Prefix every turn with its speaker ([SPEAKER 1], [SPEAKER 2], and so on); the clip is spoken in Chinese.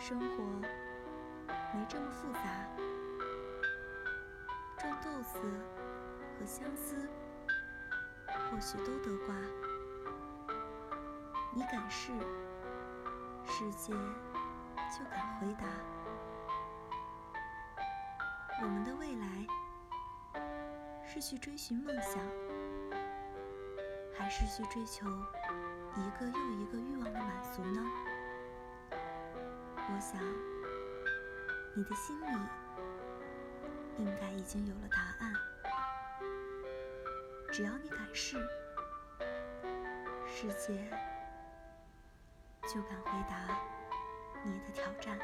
[SPEAKER 1] 生活没这么复杂，种豆子和相思或许都得挂。你敢试，世界就敢回答。我们的未来是去追寻梦想，还是去追求一个又一个欲望的满足呢？我想，你的心里应该已经有了答案。只要你敢试，世界就敢回答你的挑战。